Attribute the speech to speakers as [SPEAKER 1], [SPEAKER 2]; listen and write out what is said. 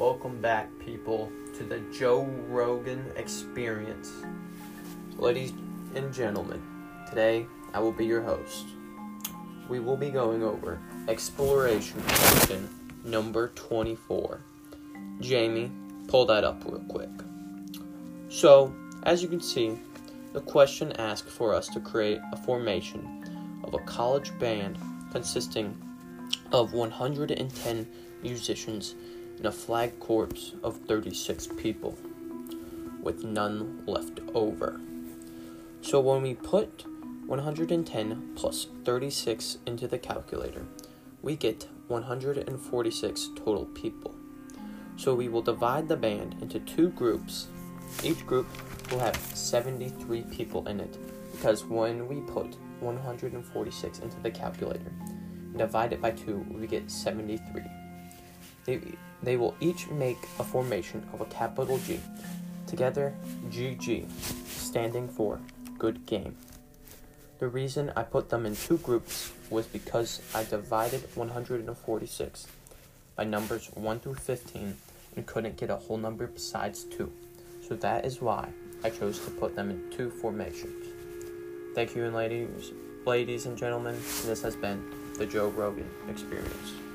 [SPEAKER 1] welcome back, people, to the Joe Rogan Experience. Ladies and gentlemen, today I will be your host. We will be going over exploration question number 24. Jamie, pull that up real quick. So, as you can see, the question asks for us to create a formation of a college band consisting of 110 musicians a flag corps of 36 people, with none left over. So when we put 110 plus 36 into the calculator, we get 146 total people. So we will divide the band into two groups. Each group will have 73 people in it because when we put 146 into the calculator and divide it by 2, we get 73. They, they will each make a formation of a capital G. Together, GG, standing for good game. The reason I put them in two groups was because I divided 146 by numbers 1 through 15 and couldn't get a whole number besides 2. So that is why I chose to put them in two formations. Thank you and ladies, ladies and gentlemen, this has been the Joe Rogan Experience.